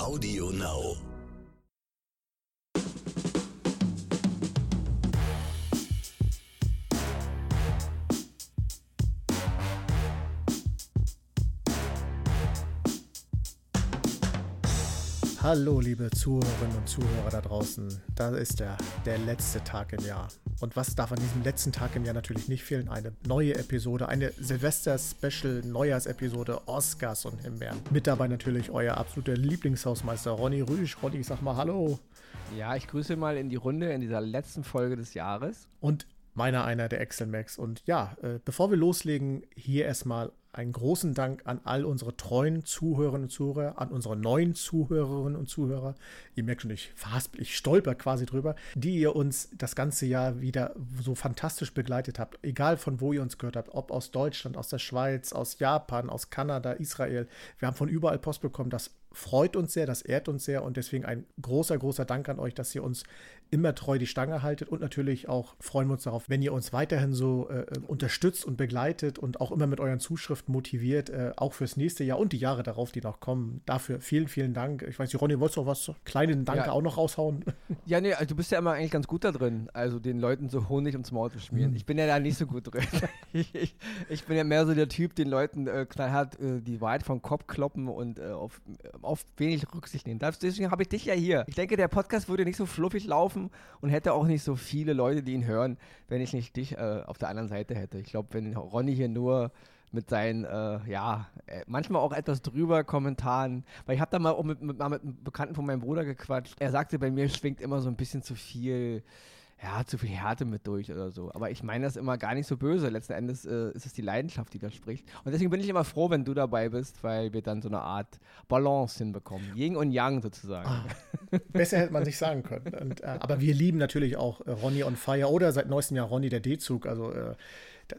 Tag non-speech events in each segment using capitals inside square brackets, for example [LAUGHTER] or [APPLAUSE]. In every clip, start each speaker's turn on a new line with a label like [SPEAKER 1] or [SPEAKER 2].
[SPEAKER 1] Audio Now.
[SPEAKER 2] Hallo, liebe Zuhörerinnen und Zuhörer da draußen. Da ist der, der letzte Tag im Jahr. Und was darf an diesem letzten Tag im Jahr natürlich nicht fehlen? Eine neue Episode, eine Silvester-Special Neujahrsepisode Oscars und Himbeeren. Mit dabei natürlich euer absoluter Lieblingshausmeister Ronny Rüsch. Ronny, ich sag mal Hallo.
[SPEAKER 3] Ja, ich grüße mal in die Runde in dieser letzten Folge des Jahres.
[SPEAKER 2] Und meiner einer der Excel Max. Und ja, äh, bevor wir loslegen, hier erstmal einen großen Dank an all unsere treuen Zuhörerinnen und Zuhörer, an unsere neuen Zuhörerinnen und Zuhörer. Ihr merkt schon, ich verhaspel, ich stolper quasi drüber, die ihr uns das ganze Jahr wieder so fantastisch begleitet habt. Egal von wo ihr uns gehört habt, ob aus Deutschland, aus der Schweiz, aus Japan, aus Kanada, Israel. Wir haben von überall Post bekommen. Das freut uns sehr, das ehrt uns sehr und deswegen ein großer, großer Dank an euch, dass ihr uns immer treu die Stange haltet und natürlich auch freuen wir uns darauf, wenn ihr uns weiterhin so äh, unterstützt und begleitet und auch immer mit euren Zuschriften motiviert, äh, auch fürs nächste Jahr und die Jahre darauf, die noch kommen. Dafür vielen, vielen Dank. Ich weiß nicht, Ronny, wolltest du noch was, kleinen Danke ja. auch noch raushauen? [LAUGHS]
[SPEAKER 3] Ja, nee, also du bist ja immer eigentlich ganz gut da drin, also den Leuten so Honig ums Maul zu schmieren. Mhm. Ich bin ja da nicht so gut drin. [LAUGHS] ich, ich, bin ja mehr so der Typ, den Leuten äh, knallhart äh, die Wahrheit vom Kopf kloppen und äh, auf auf wenig Rücksicht nehmen. Deswegen habe ich dich ja hier. Ich denke, der Podcast würde nicht so fluffig laufen und hätte auch nicht so viele Leute, die ihn hören, wenn ich nicht dich äh, auf der anderen Seite hätte. Ich glaube, wenn Ronny hier nur mit seinen, äh, ja, äh, manchmal auch etwas drüber Kommentaren, weil ich habe da mal auch mit, mit, mit einem Bekannten von meinem Bruder gequatscht. Er sagte, bei mir schwingt immer so ein bisschen zu viel ja, zu viel Härte mit durch oder so. Aber ich meine das immer gar nicht so böse. Letzten Endes äh, ist es die Leidenschaft, die da spricht. Und deswegen bin ich immer froh, wenn du dabei bist, weil wir dann so eine Art Balance hinbekommen. Yin und Yang sozusagen.
[SPEAKER 2] Ah, [LAUGHS] besser hätte man sich sagen können. Und, äh, aber wir lieben natürlich auch äh, Ronny on Fire oder seit neuestem Jahr Ronny der D-Zug. Also äh,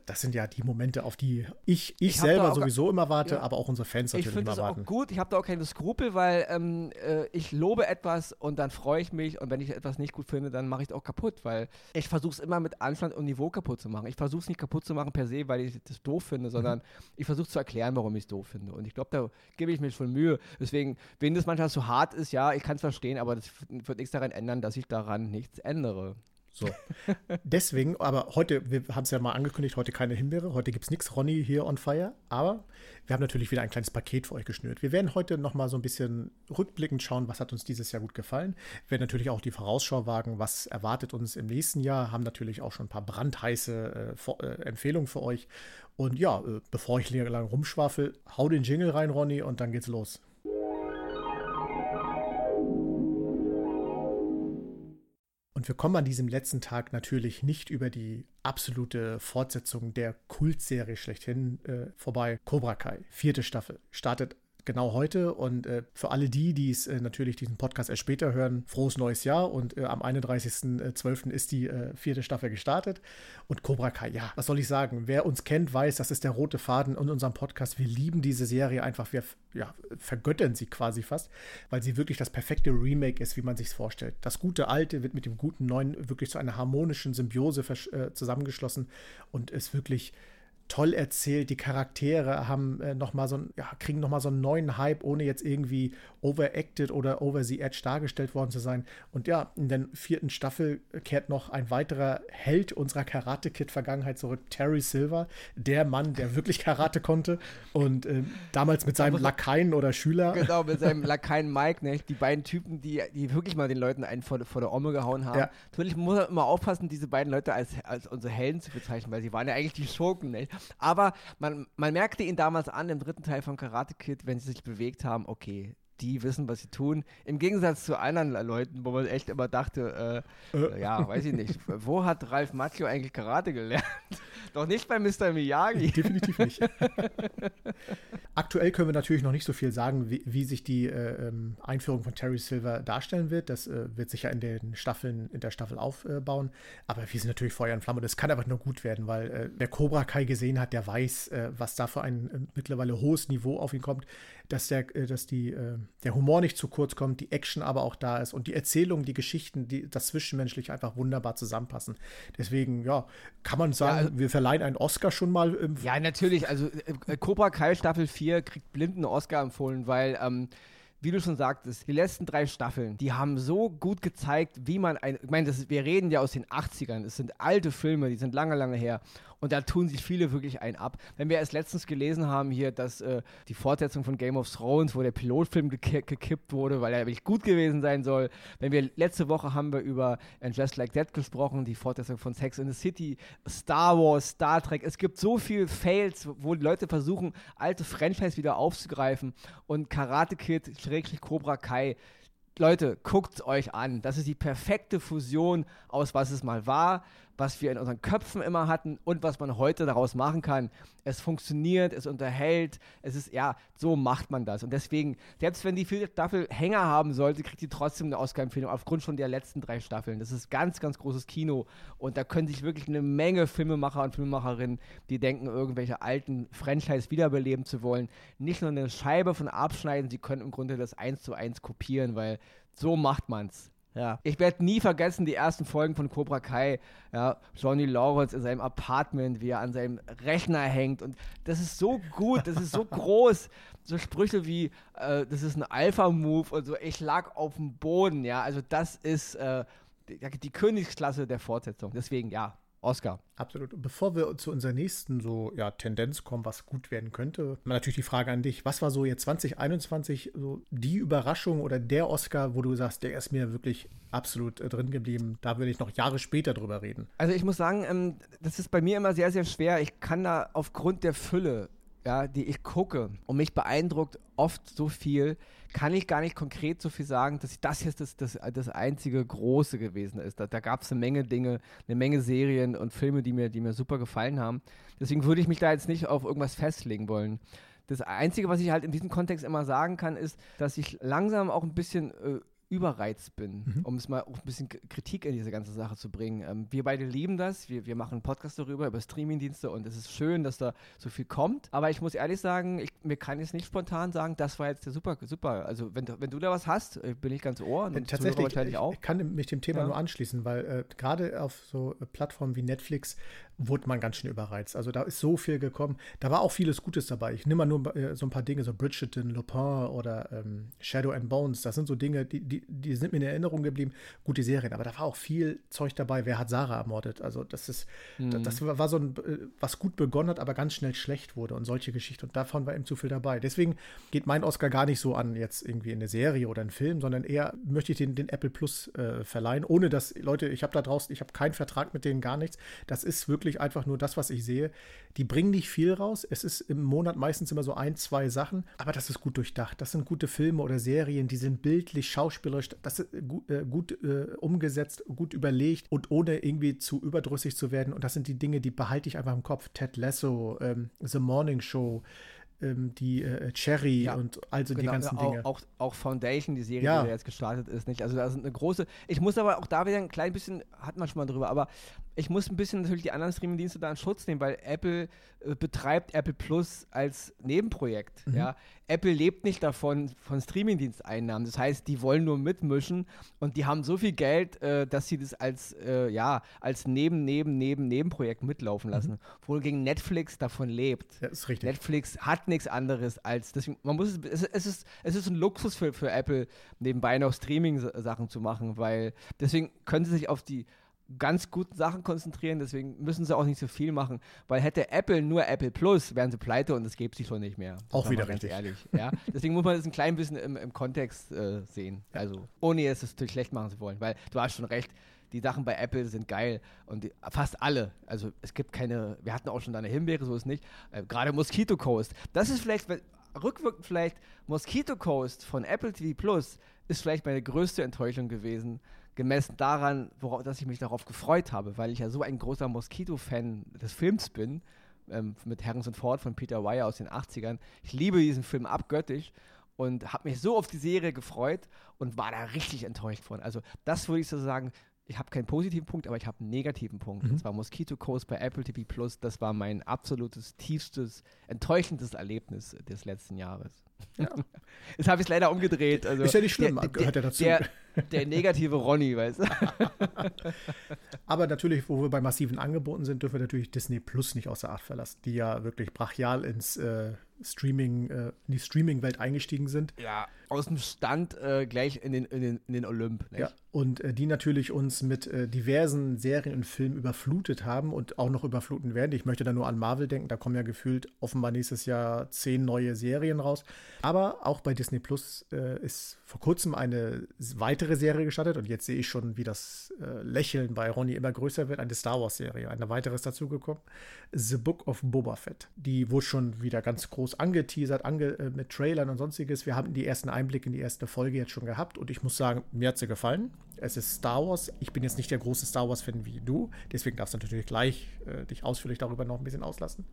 [SPEAKER 2] das sind ja die Momente, auf die ich, ich, ich selber sowieso immer warte, ja. aber auch unsere Fans natürlich immer warten. Ich finde
[SPEAKER 3] das auch gut. Ich habe da auch keine Skrupel, weil ähm, äh, ich lobe etwas und dann freue ich mich und wenn ich etwas nicht gut finde, dann mache ich es auch kaputt, weil ich versuche es immer mit Anstand und Niveau kaputt zu machen. Ich versuche es nicht kaputt zu machen per se, weil ich das doof finde, mhm. sondern ich versuche zu erklären, warum ich es doof finde. Und ich glaube, da gebe ich mir schon Mühe. Deswegen, wenn das manchmal so hart ist, ja, ich kann es verstehen, aber das wird nichts daran ändern, dass ich daran nichts ändere.
[SPEAKER 2] So. [LAUGHS] Deswegen, aber heute, wir haben es ja mal angekündigt, heute keine Himbeere, heute gibt es nichts Ronny hier on fire, aber wir haben natürlich wieder ein kleines Paket für euch geschnürt. Wir werden heute noch mal so ein bisschen rückblickend schauen, was hat uns dieses Jahr gut gefallen. Wir werden natürlich auch die Vorausschau wagen, was erwartet uns im nächsten Jahr, haben natürlich auch schon ein paar brandheiße äh, äh, Empfehlungen für euch. Und ja, äh, bevor ich lange rumschwafel, hau den Jingle rein, Ronny, und dann geht's los. Und wir kommen an diesem letzten Tag natürlich nicht über die absolute Fortsetzung der Kultserie schlechthin äh, vorbei. Cobra Kai, vierte Staffel, startet genau heute. Und äh, für alle die, die es äh, natürlich diesen Podcast erst später hören, frohes neues Jahr. Und äh, am 31.12. ist die äh, vierte Staffel gestartet. Und Cobra Kai, ja, was soll ich sagen? Wer uns kennt, weiß, das ist der rote Faden in unserem Podcast. Wir lieben diese Serie einfach. Wir ja, vergöttern sie quasi fast, weil sie wirklich das perfekte Remake ist, wie man sich es vorstellt. Das gute Alte wird mit dem guten Neuen wirklich zu einer harmonischen Symbiose äh, zusammengeschlossen und ist wirklich toll erzählt. Die Charaktere haben äh, noch mal so ein, ja, kriegen noch mal so einen neuen Hype, ohne jetzt irgendwie overacted oder over the edge dargestellt worden zu sein. Und ja, in der vierten Staffel kehrt noch ein weiterer Held unserer Karate-Kid-Vergangenheit zurück, Terry Silver, der Mann, der [LAUGHS] wirklich Karate konnte und äh, damals mit seinem Lakaien oder Schüler.
[SPEAKER 3] Genau, mit seinem [LAUGHS] Lakaien Mike, ne? die beiden Typen, die, die wirklich mal den Leuten einen vor, vor der Omme gehauen haben. Ja. Natürlich muss man immer aufpassen, diese beiden Leute als, als unsere Helden zu bezeichnen, weil sie waren ja eigentlich die Schurken. Ne? Aber man, man merkte ihn damals an im dritten Teil von Karate Kid, wenn sie sich bewegt haben, okay, die wissen, was sie tun. Im Gegensatz zu anderen Leuten, wo man echt immer dachte, äh, äh. ja, weiß ich nicht, wo hat Ralf Macchio eigentlich Karate gelernt? [LAUGHS] Doch nicht bei Mr. Miyagi. [LAUGHS]
[SPEAKER 2] Definitiv nicht. [LAUGHS] Aktuell können wir natürlich noch nicht so viel sagen, wie, wie sich die äh, ähm, Einführung von Terry Silver darstellen wird. Das äh, wird sich ja in den Staffeln, in der Staffel aufbauen. Aber wir sind natürlich Feuer und Flamme. Das kann einfach nur gut werden, weil äh, wer Cobra Kai gesehen hat, der weiß, äh, was da für ein äh, mittlerweile hohes Niveau auf ihn kommt, dass der, äh, dass die, der Humor nicht zu kurz kommt, die Action aber auch da ist und die Erzählung, die Geschichten, die, das Zwischenmenschliche einfach wunderbar zusammenpassen. Deswegen, ja, kann man sagen, ja, also, wir verleihen einen Oscar schon mal. Im
[SPEAKER 3] ja, natürlich. Also Cobra Kai Staffel 4 kriegt blinden Oscar empfohlen, weil ähm, wie du schon sagtest, die letzten drei Staffeln, die haben so gut gezeigt, wie man ein, ich meine, das, wir reden ja aus den 80ern, es sind alte Filme, die sind lange, lange her. Und da tun sich viele wirklich ein ab. Wenn wir erst letztens gelesen haben hier, dass äh, die Fortsetzung von Game of Thrones, wo der Pilotfilm gek gekippt wurde, weil er wirklich gut gewesen sein soll. Wenn wir letzte Woche haben wir über And Just Like That gesprochen, die Fortsetzung von Sex in the City, Star Wars, Star Trek. Es gibt so viele Fails, wo die Leute versuchen, alte Franchise wieder aufzugreifen. Und Karate Kid, Schrägstrich Cobra Kai, Leute, guckt euch an. Das ist die perfekte Fusion aus was es mal war, was wir in unseren Köpfen immer hatten und was man heute daraus machen kann. Es funktioniert, es unterhält, es ist, ja, so macht man das. Und deswegen, selbst wenn die vierte Staffel Hänger haben sollte, kriegt die trotzdem eine Oscar-Empfehlung aufgrund schon der letzten drei Staffeln. Das ist ganz, ganz großes Kino und da können sich wirklich eine Menge Filmemacher und Filmemacherinnen, die denken, irgendwelche alten Franchise wiederbeleben zu wollen, nicht nur eine Scheibe von abschneiden, sie können im Grunde das eins zu eins kopieren, weil so macht man's. Ja. Ich werde nie vergessen die ersten Folgen von Cobra Kai. Ja, Johnny Lawrence in seinem Apartment, wie er an seinem Rechner hängt. Und das ist so gut, das ist so [LAUGHS] groß. So Sprüche wie, äh, das ist ein Alpha-Move und so, ich lag auf dem Boden. Ja, also das ist äh, die, die Königsklasse der Fortsetzung. Deswegen, ja, Oscar.
[SPEAKER 2] Absolut. Und bevor wir zu unserer nächsten so ja, Tendenz kommen, was gut werden könnte, natürlich die Frage an dich. Was war so jetzt 2021 so die Überraschung oder der Oscar, wo du sagst, der ist mir wirklich absolut äh, drin geblieben? Da würde ich noch Jahre später drüber reden.
[SPEAKER 3] Also ich muss sagen, ähm, das ist bei mir immer sehr, sehr schwer. Ich kann da aufgrund der Fülle ja, die ich gucke und mich beeindruckt oft so viel, kann ich gar nicht konkret so viel sagen, dass das jetzt das, das, das einzige Große gewesen ist. Da, da gab es eine Menge Dinge, eine Menge Serien und Filme, die mir, die mir super gefallen haben. Deswegen würde ich mich da jetzt nicht auf irgendwas festlegen wollen. Das Einzige, was ich halt in diesem Kontext immer sagen kann, ist, dass ich langsam auch ein bisschen äh, überreizt bin, mhm. um es mal auch ein bisschen Kritik in diese ganze Sache zu bringen. Ähm, wir beide lieben das, wir, wir machen einen Podcast darüber, über Streamingdienste und es ist schön, dass da so viel kommt. Aber ich muss ehrlich sagen, ich, mir kann jetzt nicht spontan sagen, das war jetzt der super, super. Also wenn, wenn du da was hast, äh, bin ich ganz ohr. Und
[SPEAKER 2] äh, Tatsächlich, wahrscheinlich auch. ich kann mich dem Thema ja. nur anschließen, weil äh, gerade auf so äh, Plattformen wie Netflix wurde man ganz schön überreizt. Also da ist so viel gekommen. Da war auch vieles Gutes dabei. Ich nehme mal nur äh, so ein paar Dinge, so Bridgerton, Lupin oder ähm, Shadow and Bones. Das sind so Dinge, die, die, die sind mir in Erinnerung geblieben. Gute Serien. Aber da war auch viel Zeug dabei. Wer hat Sarah ermordet? Also das ist, mhm. das war so ein, äh, was gut begonnen hat, aber ganz schnell schlecht wurde und solche Geschichten. Und davon war eben zu viel dabei. Deswegen geht mein Oscar gar nicht so an jetzt irgendwie in eine Serie oder einen Film, sondern eher möchte ich den, den Apple Plus äh, verleihen, ohne dass, Leute, ich habe da draußen, ich habe keinen Vertrag mit denen, gar nichts. Das ist wirklich wirklich einfach nur das, was ich sehe. Die bringen nicht viel raus. Es ist im Monat meistens immer so ein, zwei Sachen, aber das ist gut durchdacht. Das sind gute Filme oder Serien, die sind bildlich, schauspielerisch, das ist gut, äh, gut äh, umgesetzt, gut überlegt und ohne irgendwie zu überdrüssig zu werden. Und das sind die Dinge, die behalte ich einfach im Kopf. Ted Lasso, ähm, The Morning Show, ähm, die äh, Cherry ja, und also genau, die ganzen Dinge.
[SPEAKER 3] Auch, auch Foundation, die Serie, ja. die jetzt gestartet ist, nicht? Also da sind eine große. Ich muss aber auch da wieder ein klein bisschen, hat man schon mal drüber, aber ich muss ein bisschen natürlich die anderen Streaming-Dienste da in Schutz nehmen, weil Apple äh, betreibt Apple Plus als Nebenprojekt. Mhm. Ja? Apple lebt nicht davon, von Streaming-Diensteinnahmen. Das heißt, die wollen nur mitmischen und die haben so viel Geld, äh, dass sie das als, äh, ja, als Neben, Neben, Neben, Nebenprojekt mitlaufen mhm. lassen. Mhm. Wohingegen Netflix davon lebt.
[SPEAKER 2] Ja, ist richtig.
[SPEAKER 3] Netflix hat nichts anderes als, deswegen, man muss es, es, ist, es ist ein Luxus für, für Apple, nebenbei noch Streaming-Sachen zu machen, weil deswegen können sie sich auf die ganz guten Sachen konzentrieren, deswegen müssen sie auch nicht so viel machen, weil hätte Apple nur Apple Plus, wären sie pleite und es gäbe sie schon nicht mehr.
[SPEAKER 2] Das auch wieder richtig.
[SPEAKER 3] Ehrlich, ja? deswegen muss man das ein klein bisschen im, im Kontext äh, sehen, also ohne es natürlich schlecht machen zu wollen, weil du hast schon recht, die Sachen bei Apple sind geil und die, fast alle. Also es gibt keine, wir hatten auch schon da eine Himbeere, so ist nicht. Äh, Gerade Mosquito Coast. Das ist vielleicht, rückwirkend vielleicht, Mosquito Coast von Apple TV Plus ist vielleicht meine größte Enttäuschung gewesen, gemessen daran, worauf, dass ich mich darauf gefreut habe, weil ich ja so ein großer Mosquito-Fan des Films bin, ähm, mit Harrison Ford von Peter Weir aus den 80ern. Ich liebe diesen Film abgöttisch und habe mich so auf die Serie gefreut und war da richtig enttäuscht von. Also das würde ich so sagen, ich habe keinen positiven Punkt, aber ich habe einen negativen Punkt. Mhm. Und zwar Mosquito Coast bei Apple TV Plus. Das war mein absolutes, tiefstes, enttäuschendes Erlebnis des letzten Jahres. Ja. Jetzt habe ich es leider umgedreht. Also
[SPEAKER 2] ist ja nicht schlimm, der, gehört ja dazu.
[SPEAKER 3] Der, der negative Ronny, weißt du. [LAUGHS]
[SPEAKER 2] Aber natürlich, wo wir bei massiven Angeboten sind, dürfen wir natürlich Disney Plus nicht außer Acht verlassen, die ja wirklich brachial ins äh, Streaming, äh, in die Streaming-Welt eingestiegen sind.
[SPEAKER 3] Ja, aus dem Stand äh, gleich in den, in den, in den Olymp.
[SPEAKER 2] Nicht? Ja, und äh, die natürlich uns mit äh, diversen Serien und Filmen überflutet haben und auch noch überfluten werden. Ich möchte da nur an Marvel denken, da kommen ja gefühlt offenbar nächstes Jahr zehn neue Serien raus. Aber auch bei Disney Plus äh, ist vor kurzem eine weitere Serie gestartet und jetzt sehe ich schon, wie das äh, Lächeln bei Ronny immer größer wird. Eine Star Wars-Serie, eine weitere ist dazugekommen. The Book of Boba Fett. Die wurde schon wieder ganz groß angeteasert, ange äh, mit Trailern und sonstiges. Wir haben die ersten Einblick in die erste Folge jetzt schon gehabt und ich muss sagen, mir hat sie gefallen. Es ist Star Wars. Ich bin jetzt nicht der große Star Wars-Fan wie du, deswegen darfst du natürlich gleich äh, dich ausführlich darüber noch ein bisschen auslassen.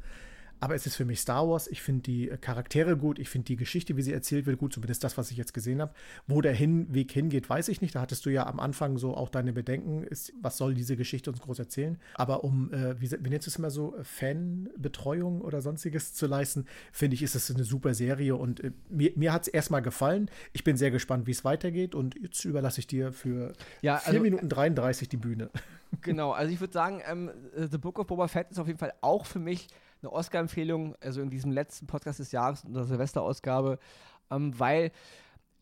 [SPEAKER 2] Aber es ist für mich Star Wars. Ich finde die äh, Charaktere gut. Ich finde die Geschichte, wie sie erzählt wird, gut. Zumindest das, was ich jetzt gesehen habe. Wo der Hin Weg hingeht, weiß ich nicht. Da hattest du ja am Anfang so auch deine Bedenken. Ist, was soll diese Geschichte uns groß erzählen? Aber um, äh, wie, wie nennst du es immer so, Fanbetreuung oder sonstiges zu leisten, finde ich, ist es eine super Serie. Und äh, mir, mir hat es erstmal gefallen. Ich bin sehr gespannt, wie es weitergeht. Und jetzt überlasse ich dir für ja, 4 also, Minuten 33 die Bühne.
[SPEAKER 3] Genau, also ich würde sagen, ähm, The Book of Boba Fett ist auf jeden Fall auch für mich eine Oscar-Empfehlung, also in diesem letzten Podcast des Jahres, der Silvesterausgabe, ähm, weil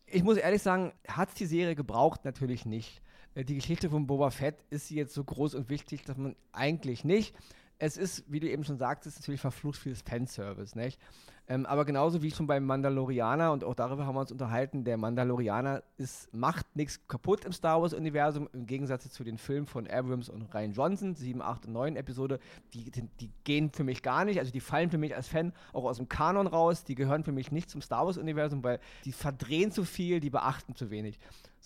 [SPEAKER 3] ich muss ehrlich sagen, hat es die Serie gebraucht? Natürlich nicht. Äh, die Geschichte von Boba Fett ist jetzt so groß und wichtig, dass man eigentlich nicht. Es ist, wie du eben schon sagtest, natürlich verflucht vieles Fanservice, nicht? Ähm, aber genauso wie schon beim Mandalorianer, und auch darüber haben wir uns unterhalten, der Mandalorianer ist, macht nichts kaputt im Star Wars-Universum, im Gegensatz zu den Filmen von Abrams und Ryan Johnson, 7, 8 und 9 Episode, die, die, gehen für mich gar nicht, also die fallen für mich als Fan auch aus dem Kanon raus, die gehören für mich nicht zum Star Wars-Universum, weil die verdrehen zu viel, die beachten zu wenig.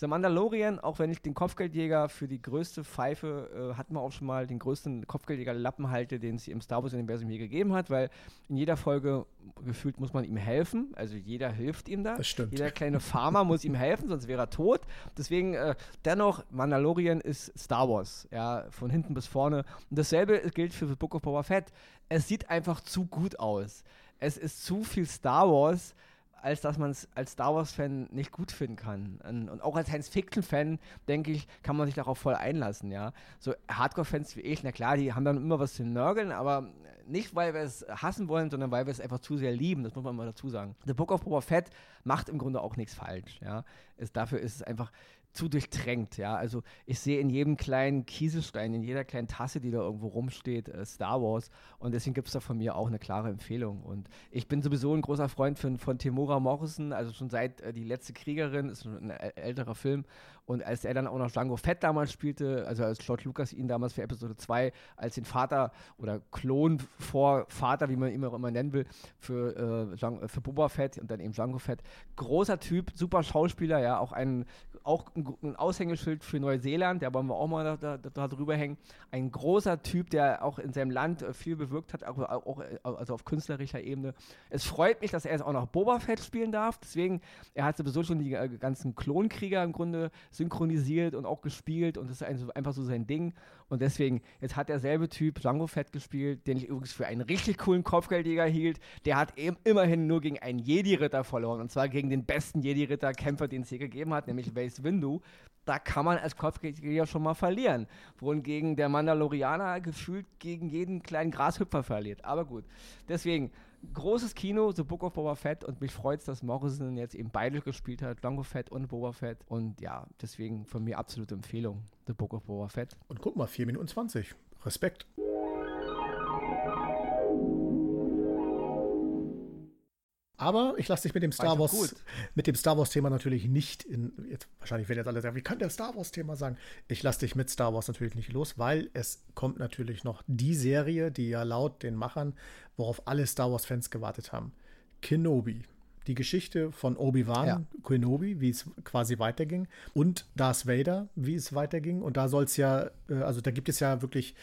[SPEAKER 3] The Mandalorian, auch wenn ich den Kopfgeldjäger für die größte Pfeife, äh, hatten wir auch schon mal den größten Kopfgeldjäger-Lappen halte, den es im Star Wars-Universum je gegeben hat, weil in jeder Folge gefühlt muss man ihm helfen. Also jeder hilft ihm da.
[SPEAKER 2] Das stimmt.
[SPEAKER 3] Jeder kleine Farmer muss ihm helfen, sonst wäre er tot. Deswegen äh, dennoch, Mandalorian ist Star Wars, ja, von hinten bis vorne. Und dasselbe gilt für The Book of Boba Fett. Es sieht einfach zu gut aus. Es ist zu viel Star Wars als dass man es als Star Wars-Fan nicht gut finden kann. Und auch als Science-Fiction-Fan, denke ich, kann man sich darauf voll einlassen, ja. So Hardcore-Fans wie ich, na klar, die haben dann immer was zu nörgeln, aber nicht, weil wir es hassen wollen, sondern weil wir es einfach zu sehr lieben, das muss man mal dazu sagen. The Book of Boba Fett macht im Grunde auch nichts falsch, ja. Es, dafür ist es einfach zu durchtränkt, ja. Also ich sehe in jedem kleinen Kieselstein, in jeder kleinen Tasse, die da irgendwo rumsteht, äh, Star Wars. Und deswegen gibt es da von mir auch eine klare Empfehlung. Und ich bin sowieso ein großer Freund von, von Timura Morrison, also schon seit äh, Die letzte Kriegerin, ist ein älterer Film. Und als er dann auch noch Django Fett damals spielte, also als George Lucas ihn damals für Episode 2 als den Vater oder Klon vor Vater, wie man ihn auch immer nennen will, für, äh, für Boba Fett und dann eben Django Fett. Großer Typ, super Schauspieler, ja, auch ein auch ein, Aushängeschild für Neuseeland, da wollen wir auch mal da, da, da, drüber hängen. Ein großer Typ, der auch in seinem Land äh, viel bewirkt hat, auch, auch, also auf künstlerischer Ebene. Es freut mich, dass er jetzt auch noch Boba Fett spielen darf. Deswegen, er hat sowieso schon die äh, ganzen Klonkrieger im Grunde synchronisiert und auch gespielt und das ist ein, einfach so sein Ding. Und deswegen, jetzt hat derselbe Typ Django Fett gespielt, den ich übrigens für einen richtig coolen Kopfgeldjäger hielt. Der hat eben immerhin nur gegen einen Jedi-Ritter verloren. Und zwar gegen den besten Jedi-Ritter-Kämpfer, den es hier gegeben hat, nämlich Mace Windu. Da kann man als Kopfgeldjäger schon mal verlieren. Wohingegen der Mandalorianer gefühlt gegen jeden kleinen Grashüpfer verliert. Aber gut. Deswegen, großes Kino, The Book of Boba Fett und mich freut es, dass Morrison jetzt eben beide gespielt hat, Longo Fett und Boba Fett und ja, deswegen von mir absolute Empfehlung, The Book of Boba Fett.
[SPEAKER 2] Und guck mal, 4 Minuten 20. Respekt. Aber ich lasse dich mit dem Star Wars, mit dem Star Wars Thema natürlich nicht in, jetzt, wahrscheinlich werden jetzt alle sagen, wie kann der Star Wars Thema sagen? Ich lasse dich mit Star Wars natürlich nicht los, weil es kommt natürlich noch die Serie, die ja laut den Machern, worauf alle Star Wars Fans gewartet haben. Kenobi. Die Geschichte von Obi-Wan ja. Kenobi, wie es quasi weiterging, und Darth Vader, wie es weiterging. Und da soll es ja, äh, also da gibt es ja wirklich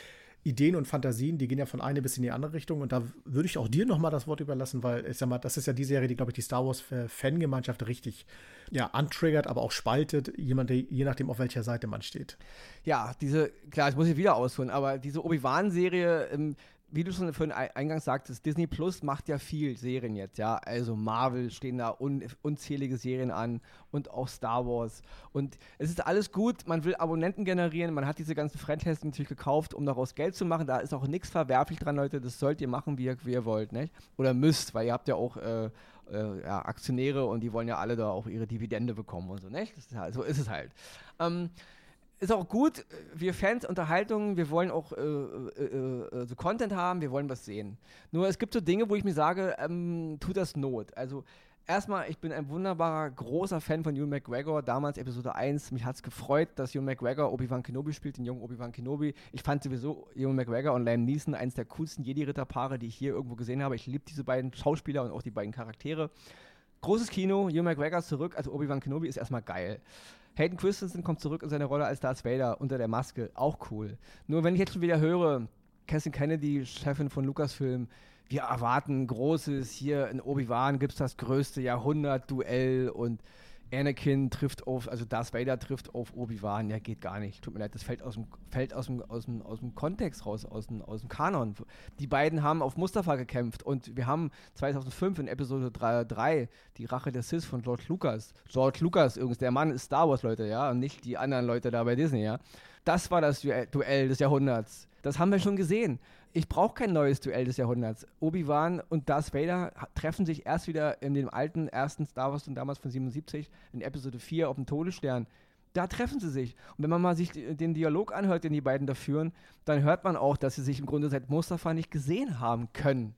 [SPEAKER 2] Ideen und Fantasien, die gehen ja von eine bis in die andere Richtung. Und da würde ich auch dir nochmal das Wort überlassen, weil ich sag mal, das ist ja die Serie, die, glaube ich, die Star Wars-Fangemeinschaft richtig ja, antriggert, aber auch spaltet, jemand, je nachdem, auf welcher Seite man steht.
[SPEAKER 3] Ja, diese, klar, ich muss hier wieder ausholen, aber diese Obi-Wan-Serie, ähm, wie du schon vorhin eingangs sagtest, Disney Plus macht ja viel Serien jetzt, ja. Also Marvel stehen da un unzählige Serien an und auch Star Wars. Und es ist alles gut, man will Abonnenten generieren, man hat diese ganzen Franchises natürlich gekauft, um daraus Geld zu machen. Da ist auch nichts verwerflich dran, Leute. Das sollt ihr machen, wie ihr, wie ihr wollt, nicht? Oder müsst, weil ihr habt ja auch äh, äh, ja, Aktionäre und die wollen ja alle da auch ihre Dividende bekommen und so, nicht? Ist halt, so ist es halt. Ähm, ist auch gut, wir Fans Unterhaltung, wir wollen auch äh, äh, äh, so Content haben, wir wollen was sehen. Nur es gibt so Dinge, wo ich mir sage, ähm, tut das Not. Also erstmal, ich bin ein wunderbarer, großer Fan von Ewan McGregor, damals Episode 1. Mich hat es gefreut, dass Ewan McGregor Obi-Wan Kenobi spielt, den jungen Obi-Wan Kenobi. Ich fand sowieso Ewan McGregor und Liam Neeson eines der coolsten Jedi-Ritterpaare, die ich hier irgendwo gesehen habe. Ich liebe diese beiden Schauspieler und auch die beiden Charaktere. Großes Kino, Ewan McGregor zurück, also Obi-Wan Kenobi ist erstmal geil. Hayden Christensen kommt zurück in seine Rolle als Darth Vader unter der Maske. Auch cool. Nur wenn ich jetzt schon wieder höre, Cassie Kennedy, Chefin von Lucasfilm, wir erwarten Großes, hier in Obi-Wan gibt es das größte Jahrhundert-Duell und Anakin trifft auf, also Darth Vader trifft auf Obi-Wan, ja, geht gar nicht. Tut mir leid, das fällt aus dem, fällt aus dem, aus dem, aus dem Kontext raus, aus dem, aus dem Kanon. Die beiden haben auf Mustafa gekämpft und wir haben 2005 in Episode 3, 3 die Rache der Sith von George Lucas. George Lucas, übrigens, der Mann ist Star Wars, Leute, ja, und nicht die anderen Leute da bei Disney, ja. Das war das Duell des Jahrhunderts. Das haben wir schon gesehen ich brauche kein neues Duell des Jahrhunderts. Obi-Wan und Darth Vader treffen sich erst wieder in dem alten ersten Star Wars und damals von 77 in Episode 4 auf dem Todesstern. Da treffen sie sich. Und wenn man mal sich den Dialog anhört, den die beiden da führen, dann hört man auch, dass sie sich im Grunde seit Mustafa nicht gesehen haben können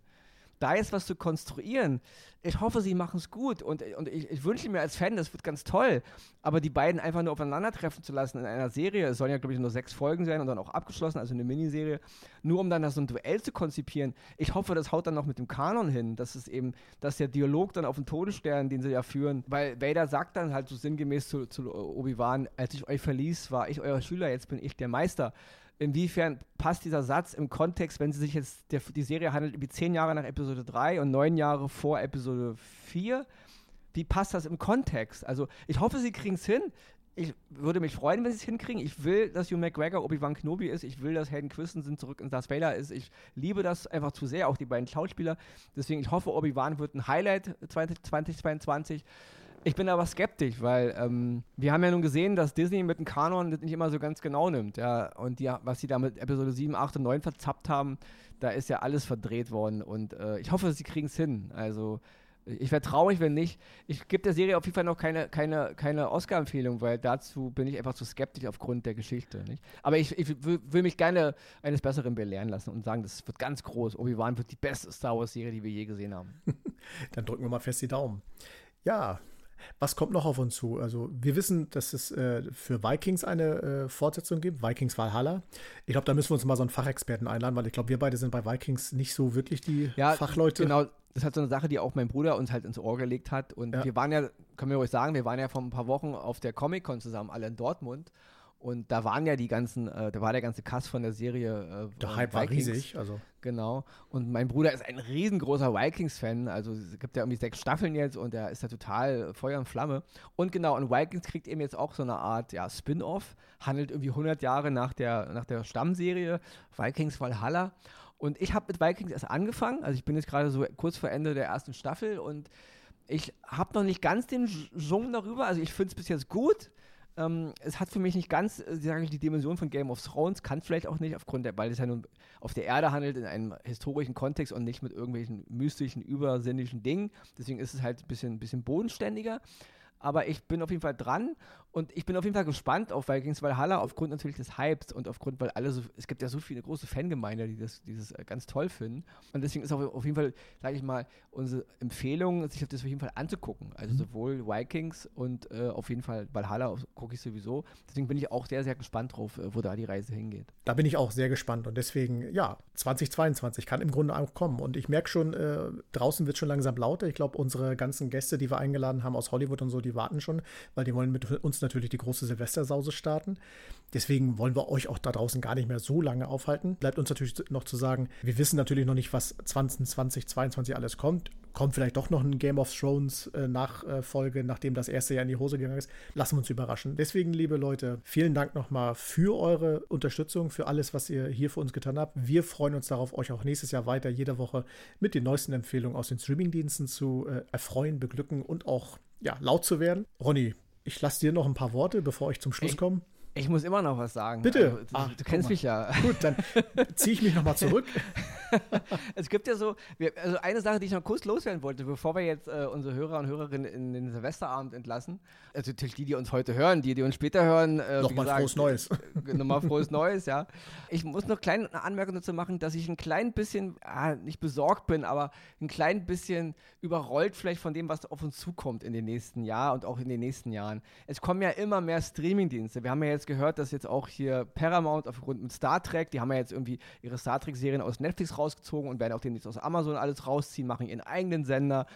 [SPEAKER 3] da ist was zu konstruieren. Ich hoffe, sie machen es gut und, und ich, ich, wünsche mir als Fan, das wird ganz toll, aber die beiden einfach nur aufeinandertreffen zu lassen in einer Serie, es sollen ja, glaube ich, nur sechs Folgen sein und dann auch abgeschlossen, also eine Miniserie, nur um dann so ein Duell zu konzipieren. Ich hoffe, das haut dann noch mit dem Kanon hin, dass es eben, dass der Dialog dann auf den Todesstern, den sie ja führen, weil Vader sagt dann halt so sinngemäß zu, zu Obi-Wan, als ich euch verließ, war ich euer Schüler, jetzt bin ich der Meister inwiefern passt dieser Satz im Kontext, wenn sie sich jetzt, der, die Serie handelt über zehn Jahre nach Episode 3 und neun Jahre vor Episode 4, wie passt das im Kontext? Also ich hoffe, sie kriegen es hin. Ich würde mich freuen, wenn sie es hinkriegen. Ich will, dass Hugh McGregor Obi-Wan Kenobi ist. Ich will, dass Hayden Christensen zurück in Darth Vader ist. Ich liebe das einfach zu sehr, auch die beiden Schauspieler. Deswegen, ich hoffe, Obi-Wan wird ein Highlight 2022. Ich bin aber skeptisch, weil ähm, wir haben ja nun gesehen, dass Disney mit dem Kanon das nicht immer so ganz genau nimmt. Ja? Und die, was sie da mit Episode 7, 8 und 9 verzappt haben, da ist ja alles verdreht worden. Und äh, ich hoffe, sie kriegen es hin. Also ich wäre traurig, wenn nicht. Ich gebe der Serie auf jeden Fall noch keine, keine, keine Oscar-Empfehlung, weil dazu bin ich einfach zu skeptisch aufgrund der Geschichte. Nicht? Aber ich, ich will, mich gerne eines Besseren belehren lassen und sagen, das wird ganz groß. Obi-Wan wird die beste Star Wars-Serie, die wir je gesehen haben. [LAUGHS]
[SPEAKER 2] Dann drücken wir mal fest die Daumen. Ja, was kommt noch auf uns zu? Also, wir wissen, dass es äh, für Vikings eine äh, Fortsetzung gibt, Vikings Valhalla. Ich glaube, da müssen wir uns mal so einen Fachexperten einladen, weil ich glaube, wir beide sind bei Vikings nicht so wirklich die ja, Fachleute.
[SPEAKER 3] Genau, das hat so eine Sache, die auch mein Bruder uns halt ins Ohr gelegt hat. Und ja. wir waren ja, können wir euch sagen, wir waren ja vor ein paar Wochen auf der Comic-Con zusammen, alle in Dortmund. Und da waren ja die ganzen, äh, da war der ganze Cast von der Serie.
[SPEAKER 2] Äh, der Hype Vikings. war riesig, also.
[SPEAKER 3] Genau. Und mein Bruder ist ein riesengroßer Vikings-Fan. Also es gibt ja irgendwie sechs Staffeln jetzt und er ist da total Feuer und Flamme. Und genau, und Vikings kriegt eben jetzt auch so eine Art ja, Spin-off, handelt irgendwie 100 Jahre nach der, nach der Stammserie Vikings Valhalla. Und ich habe mit Vikings erst angefangen. Also ich bin jetzt gerade so kurz vor Ende der ersten Staffel und ich habe noch nicht ganz den Jung darüber. Also ich finde es bis jetzt gut. Ähm, es hat für mich nicht ganz, äh, sage ich, die Dimension von Game of Thrones, kann vielleicht auch nicht, aufgrund der, weil es ja nun auf der Erde handelt, in einem historischen Kontext und nicht mit irgendwelchen mystischen, übersinnlichen Dingen. Deswegen ist es halt ein bisschen, bisschen bodenständiger. Aber ich bin auf jeden Fall dran und ich bin auf jeden Fall gespannt auf Vikings Valhalla, aufgrund natürlich des Hypes und aufgrund, weil alle so, es gibt ja so viele große Fangemeinde, die das dieses äh, ganz toll finden. Und deswegen ist auch auf jeden Fall, sage ich mal, unsere Empfehlung, sich das auf jeden Fall anzugucken. Also mhm. sowohl Vikings und äh, auf jeden Fall Valhalla gucke ich sowieso. Deswegen bin ich auch sehr, sehr gespannt drauf, äh, wo da die Reise hingeht.
[SPEAKER 2] Da bin ich auch sehr gespannt und deswegen, ja, 2022 kann im Grunde auch kommen. Und ich merke schon, äh, draußen wird schon langsam lauter. Ich glaube, unsere ganzen Gäste, die wir eingeladen haben aus Hollywood und so, die die warten schon, weil die wollen mit uns natürlich die große Silvestersause starten. Deswegen wollen wir euch auch da draußen gar nicht mehr so lange aufhalten. Bleibt uns natürlich noch zu sagen, wir wissen natürlich noch nicht, was 2020, 2022 alles kommt. Kommt vielleicht doch noch ein Game of Thrones äh, Nachfolge, nachdem das erste Jahr in die Hose gegangen ist. Lassen wir uns überraschen. Deswegen, liebe Leute, vielen Dank nochmal für eure Unterstützung, für alles, was ihr hier für uns getan habt. Wir freuen uns darauf, euch auch nächstes Jahr weiter jede Woche mit den neuesten Empfehlungen aus den Streamingdiensten zu äh, erfreuen, beglücken und auch ja, laut zu werden. Ronny, ich lasse dir noch ein paar Worte, bevor ich zum Schluss komme.
[SPEAKER 3] Ich muss immer noch was sagen.
[SPEAKER 2] Bitte.
[SPEAKER 3] Also, du, Ach, du kennst mich ja.
[SPEAKER 2] Gut, dann ziehe ich mich nochmal zurück. [LAUGHS]
[SPEAKER 3] es gibt ja so, wir, also eine Sache, die ich noch kurz loswerden wollte, bevor wir jetzt äh, unsere Hörer und Hörerinnen in den Silvesterabend entlassen. Also natürlich die, die uns heute hören, die, die uns später hören.
[SPEAKER 2] Äh, nochmal gesagt, frohes Neues.
[SPEAKER 3] Äh, nochmal frohes Neues, ja. Ich muss noch kleine Anmerkung dazu machen, dass ich ein klein bisschen, ah, nicht besorgt bin, aber ein klein bisschen überrollt vielleicht von dem, was auf uns zukommt in den nächsten Jahren und auch in den nächsten Jahren. Es kommen ja immer mehr Streamingdienste. Wir haben ja jetzt gehört, dass jetzt auch hier Paramount aufgrund mit Star Trek, die haben ja jetzt irgendwie ihre Star Trek-Serien aus Netflix rausgezogen und werden auch demnächst aus Amazon alles rausziehen, machen ihren eigenen Sender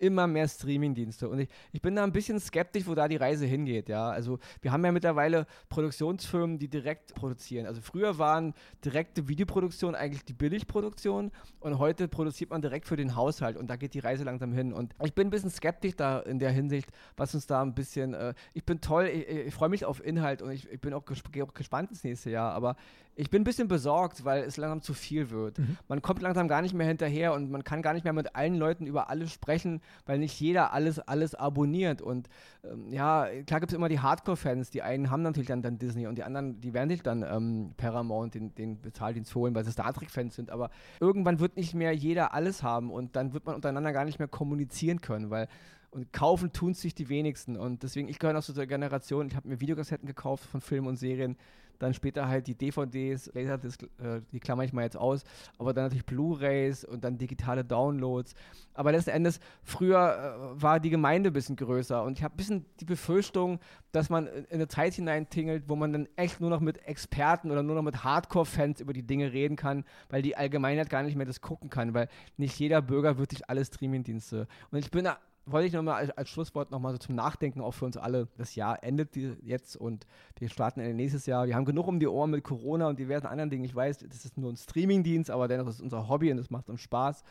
[SPEAKER 3] immer mehr Streamingdienste. Und ich, ich bin da ein bisschen skeptisch, wo da die Reise hingeht. Ja, also wir haben ja mittlerweile Produktionsfirmen, die direkt produzieren. Also früher waren direkte Videoproduktion eigentlich die Billigproduktion und heute produziert man direkt für den Haushalt und da geht die Reise langsam hin. Und ich bin ein bisschen skeptisch da in der Hinsicht, was uns da ein bisschen. Äh, ich bin toll, ich, ich freue mich auf Inhalt und ich, ich bin auch, gesp auch gespannt ins nächste Jahr. Aber ich bin ein bisschen besorgt, weil es langsam zu viel wird. Mhm. Man kommt langsam gar nicht mehr hinterher und man kann gar nicht mehr mit allen Leuten über alles sprechen, weil nicht jeder alles, alles abonniert. Und ähm, ja, klar gibt es immer die Hardcore-Fans. Die einen haben natürlich dann, dann Disney und die anderen, die werden sich dann ähm, Paramount den, den Bezahldienst holen, weil sie Star Trek-Fans sind. Aber irgendwann wird nicht mehr jeder alles haben und dann wird man untereinander gar nicht mehr kommunizieren können, weil und kaufen tun sich die wenigsten. Und deswegen, ich gehöre noch zu der Generation, ich habe mir Videokassetten gekauft von Filmen und Serien, dann später halt die DVDs, Laserdisc, äh, die klammer ich mal jetzt aus, aber dann natürlich Blu-Rays und dann digitale Downloads. Aber letzten Endes, früher äh, war die Gemeinde ein bisschen größer und ich habe ein bisschen die Befürchtung, dass man in eine Zeit hineintingelt, wo man dann echt nur noch mit Experten oder nur noch mit Hardcore-Fans über die Dinge reden kann, weil die Allgemeinheit gar nicht mehr das gucken kann, weil nicht jeder Bürger wird sich alle Streamingdienste. Und ich bin wollte ich nochmal als, als Schlusswort nochmal so zum Nachdenken auch für uns alle. Das Jahr endet jetzt und wir starten in nächstes Jahr. Wir haben genug um die Ohren mit Corona und diversen anderen Dingen. Ich weiß, das ist nur ein Streamingdienst, aber dennoch ist es unser Hobby und es macht uns Spaß.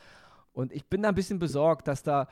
[SPEAKER 3] Und ich bin da ein bisschen besorgt, dass da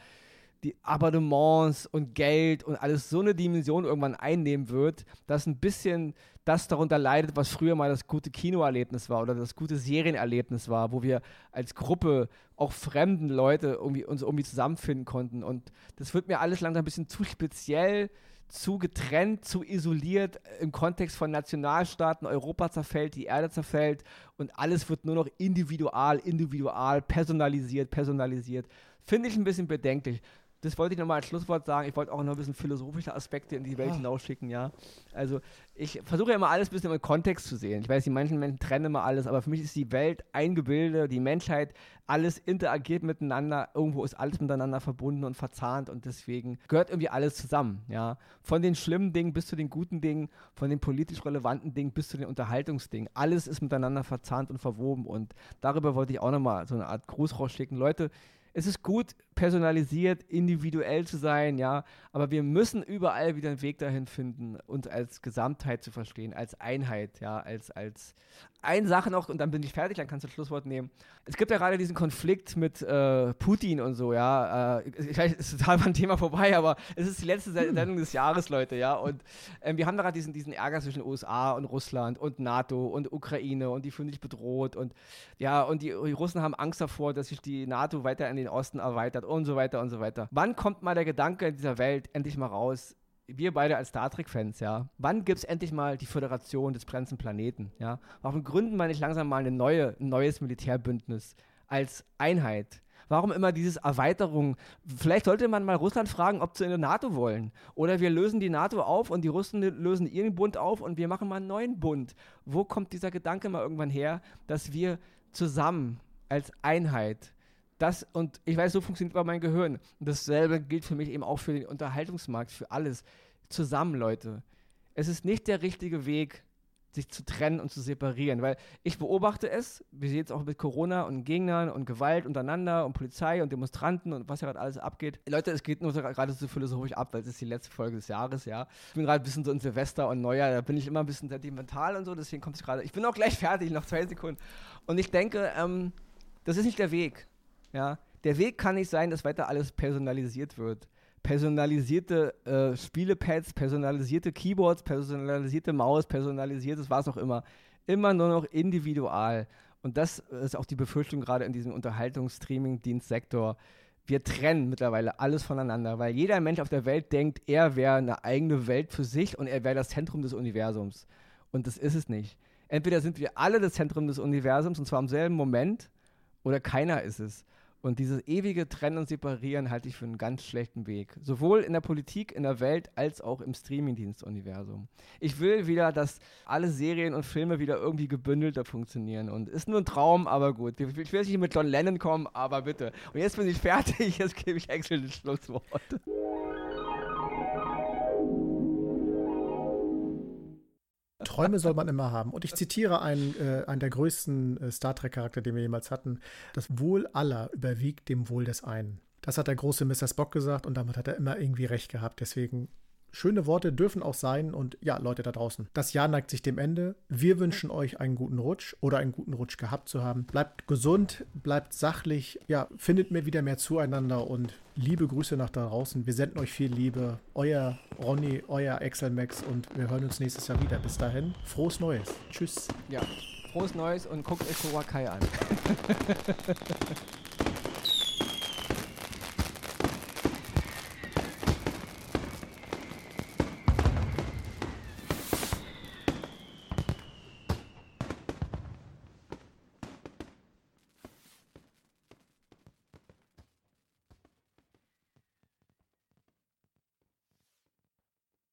[SPEAKER 3] die Abonnements und Geld und alles so eine Dimension irgendwann einnehmen wird, dass ein bisschen das darunter leidet, was früher mal das gute Kinoerlebnis war oder das gute Serienerlebnis war, wo wir als Gruppe auch fremden Leute irgendwie uns irgendwie zusammenfinden konnten. Und das wird mir alles langsam ein bisschen zu speziell, zu getrennt, zu isoliert im Kontext von Nationalstaaten. Europa zerfällt, die Erde zerfällt und alles wird nur noch individual, individual, personalisiert, personalisiert. Finde ich ein bisschen bedenklich das wollte ich nochmal als Schlusswort sagen. Ich wollte auch noch ein bisschen philosophische Aspekte in die Welt ah. hinausschicken, ja. Also ich versuche ja immer alles ein bisschen im Kontext zu sehen. Ich weiß, die manchen Menschen trennen immer alles, aber für mich ist die Welt ein Gebilde, die Menschheit, alles interagiert miteinander, irgendwo ist alles miteinander verbunden und verzahnt und deswegen gehört irgendwie alles zusammen, ja. Von den schlimmen Dingen bis zu den guten Dingen, von den politisch relevanten Dingen bis zu den Unterhaltungsdingen. Alles ist miteinander verzahnt und verwoben und darüber wollte ich auch nochmal so eine Art Gruß rausschicken. Leute, es ist gut, personalisiert, individuell zu sein, ja, aber wir müssen überall wieder einen Weg dahin finden, uns als Gesamtheit zu verstehen, als Einheit, ja, als, als eine Sache noch, und dann bin ich fertig, dann kannst du das Schlusswort nehmen. Es gibt ja gerade diesen Konflikt mit äh, Putin und so, ja. Äh, ich weiß, es ist total ein Thema vorbei, aber es ist die letzte. [LAUGHS] Sendung des Jahres, Leute, ja. Und äh, wir haben da gerade diesen, diesen Ärger zwischen USA und Russland und NATO und Ukraine und die fühlen sich bedroht und ja, und die, die Russen haben Angst davor, dass sich die NATO weiter in den Osten erweitert und so weiter und so weiter. Wann kommt mal der Gedanke in dieser Welt endlich mal raus? Wir beide als Star Trek-Fans, ja. Wann gibt es endlich mal die Föderation des brennenden Planeten, ja? Warum gründen wir nicht langsam mal eine neue, ein neues Militärbündnis als Einheit? Warum immer diese Erweiterung? Vielleicht sollte man mal Russland fragen, ob sie in der NATO wollen. Oder wir lösen die NATO auf und die Russen lösen ihren Bund auf und wir machen mal einen neuen Bund. Wo kommt dieser Gedanke mal irgendwann her, dass wir zusammen als Einheit das, und ich weiß, so funktioniert bei mein Gehirn. Und dasselbe gilt für mich eben auch für den Unterhaltungsmarkt, für alles. Zusammen, Leute. Es ist nicht der richtige Weg, sich zu trennen und zu separieren. Weil ich beobachte es, wir sehen es auch mit Corona und Gegnern und Gewalt untereinander und Polizei und Demonstranten und was ja gerade alles abgeht. Leute, es geht nur gerade so philosophisch ab, weil es ist die letzte Folge des Jahres, ja. Ich bin gerade ein bisschen so in Silvester und Neujahr, da bin ich immer ein bisschen sentimental und so, deswegen kommt es gerade. Ich bin auch gleich fertig, noch zwei Sekunden. Und ich denke, ähm, das ist nicht der Weg. Ja. Der Weg kann nicht sein, dass weiter alles personalisiert wird personalisierte äh, Spielepads, personalisierte Keyboards, personalisierte Maus, personalisiertes was auch immer. Immer nur noch individual. Und das ist auch die Befürchtung gerade in diesem Unterhaltungs-Streaming-Dienstsektor. Wir trennen mittlerweile alles voneinander, weil jeder Mensch auf der Welt denkt, er wäre eine eigene Welt für sich und er wäre das Zentrum des Universums. Und das ist es nicht. Entweder sind wir alle das Zentrum des Universums und zwar im selben Moment oder keiner ist es. Und dieses ewige Trennen und Separieren halte ich für einen ganz schlechten Weg. Sowohl in der Politik, in der Welt, als auch im Streamingdienst-Universum. Ich will wieder, dass alle Serien und Filme wieder irgendwie gebündelter funktionieren. Und ist nur ein Traum, aber gut. Ich will nicht mit John Lennon kommen, aber bitte. Und jetzt bin ich fertig, jetzt gebe ich Axel das Schlusswort.
[SPEAKER 2] Träume soll man immer haben. Und ich zitiere einen, äh, einen der größten äh, Star Trek-Charakter, den wir jemals hatten. Das Wohl aller überwiegt dem Wohl des einen. Das hat der große Mr. Spock gesagt und damit hat er immer irgendwie recht gehabt. Deswegen schöne Worte dürfen auch sein und ja, Leute da draußen. Das Jahr neigt sich dem Ende. Wir wünschen euch einen guten Rutsch oder einen guten Rutsch gehabt zu haben. Bleibt gesund, bleibt sachlich, ja, findet mir wieder mehr zueinander und liebe Grüße nach da draußen. Wir senden euch viel Liebe. Euer Ronny, euer Excel Max und wir hören uns nächstes Jahr wieder. Bis dahin, frohes Neues. Tschüss.
[SPEAKER 3] Ja, frohes Neues und guckt euch Korakai an. [LAUGHS]